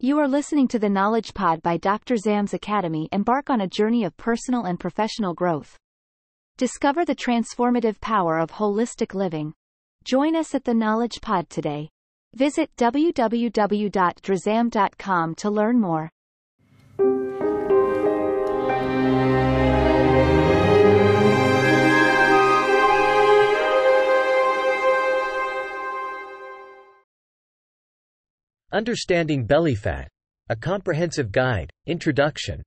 You are listening to the Knowledge Pod by Dr. Zam's Academy. Embark on a journey of personal and professional growth. Discover the transformative power of holistic living. Join us at the Knowledge Pod today. Visit www.drazam.com to learn more. Understanding belly fat. A comprehensive guide, introduction.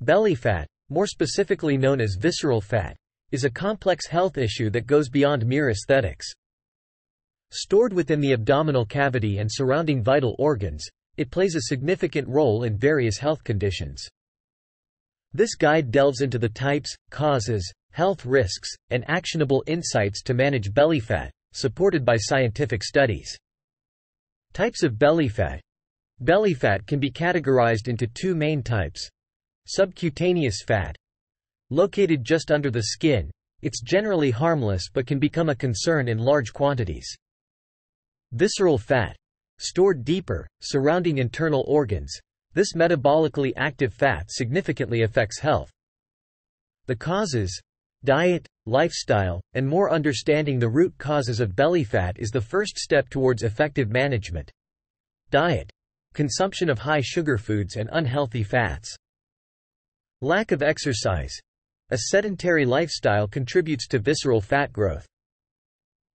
Belly fat, more specifically known as visceral fat, is a complex health issue that goes beyond mere aesthetics. Stored within the abdominal cavity and surrounding vital organs, it plays a significant role in various health conditions. This guide delves into the types, causes, health risks, and actionable insights to manage belly fat, supported by scientific studies. Types of belly fat. Belly fat can be categorized into two main types. Subcutaneous fat. Located just under the skin, it's generally harmless but can become a concern in large quantities. Visceral fat. Stored deeper, surrounding internal organs, this metabolically active fat significantly affects health. The causes, diet, lifestyle, and more understanding the root causes of belly fat is the first step towards effective management. Diet. Consumption of high sugar foods and unhealthy fats. Lack of exercise. A sedentary lifestyle contributes to visceral fat growth.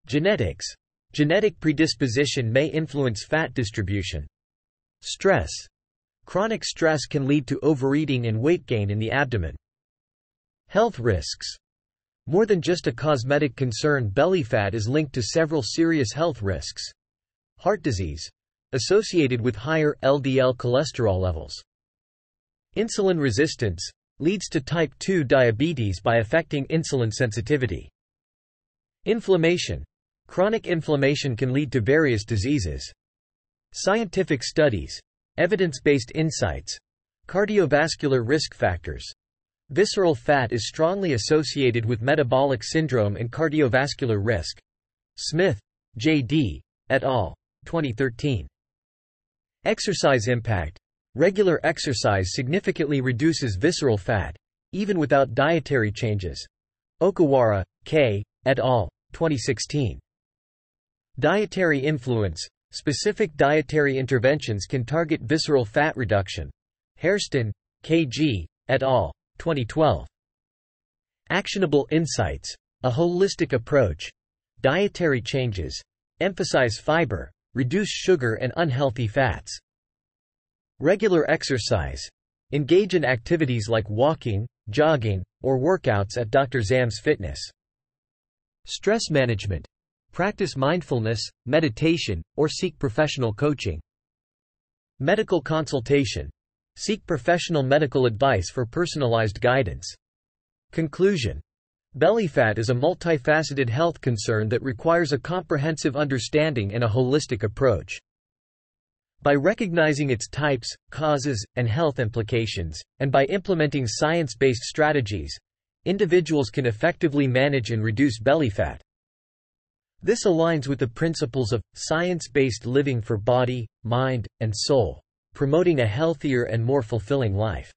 Genetics. Genetic predisposition may influence fat distribution. Stress. Chronic stress can lead to overeating and weight gain in the abdomen. Health risks. More than just a cosmetic concern belly fat is linked to several serious health risks. Heart disease. Associated with higher LDL cholesterol levels. Insulin resistance. Leads to type 2 diabetes by affecting insulin sensitivity. Inflammation. Chronic inflammation can lead to various diseases. Scientific studies. Evidence-based insights. Cardiovascular risk factors. Visceral fat is strongly associated with metabolic syndrome and cardiovascular risk. Smith, J.D., et al., 2013. Exercise impact. Regular exercise significantly reduces visceral fat, even without dietary changes. Ohkawara, K., et al., 2016. Dietary influence. Specific dietary interventions can target visceral fat reduction. Hairston, K.G., et al., 2012. Actionable Insights. A holistic approach. Dietary changes. Emphasize fiber, reduce sugar and unhealthy fats. Regular exercise. Engage in activities like walking, jogging, or workouts at Dr. Zam's Fitness. Stress management. Practice mindfulness, meditation, or seek professional coaching. Medical consultation. Seek professional medical advice for personalized guidance. Conclusion Belly fat is a multifaceted health concern that requires a comprehensive understanding and a holistic approach. By recognizing its types, causes, and health implications, and by implementing science-based strategies, individuals can effectively manage and reduce belly fat. This aligns with the principles of science-based living for body, mind, and soul promoting a healthier and more fulfilling life.